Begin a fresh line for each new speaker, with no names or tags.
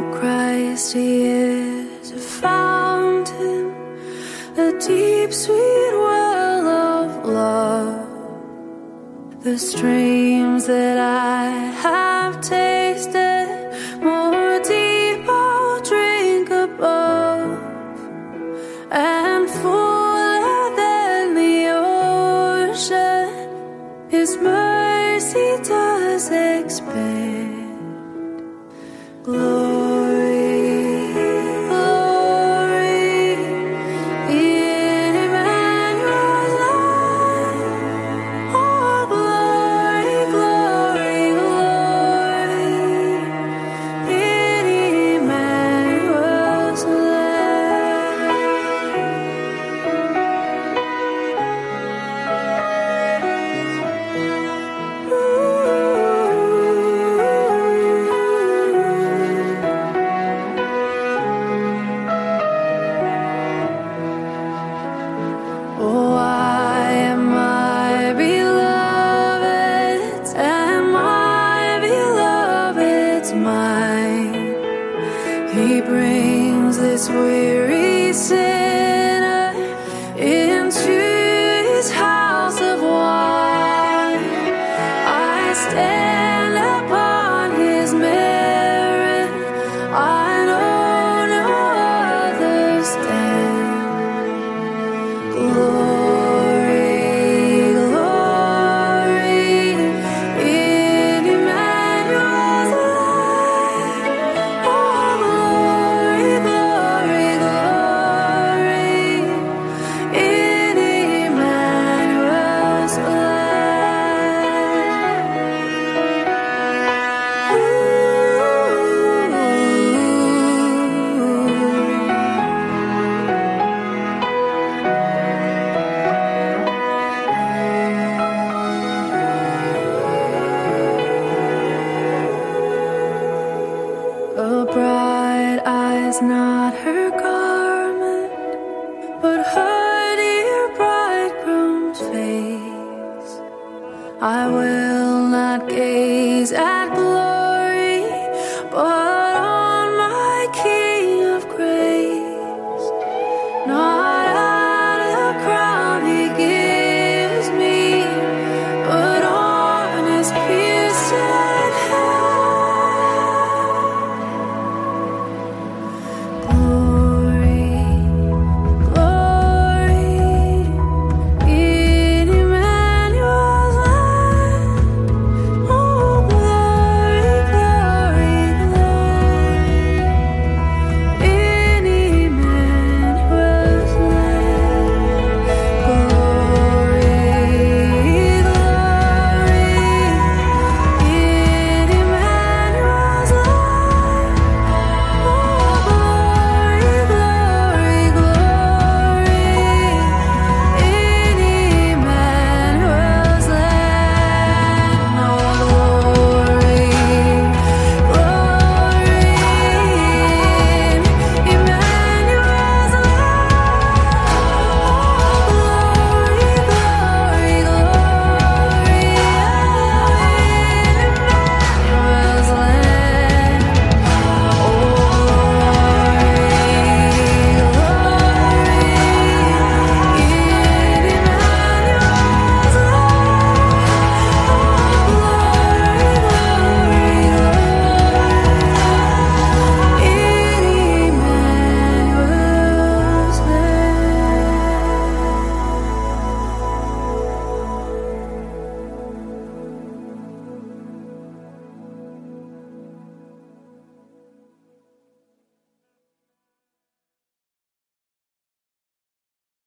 Christ, He is a fountain, a deep, sweet well of love. The streams that I have tasted, more deep I'll drink above, and fuller than the ocean, His mercy does expand. Glory, brings this weary sinner into his house of wine. I stand gaze at glory.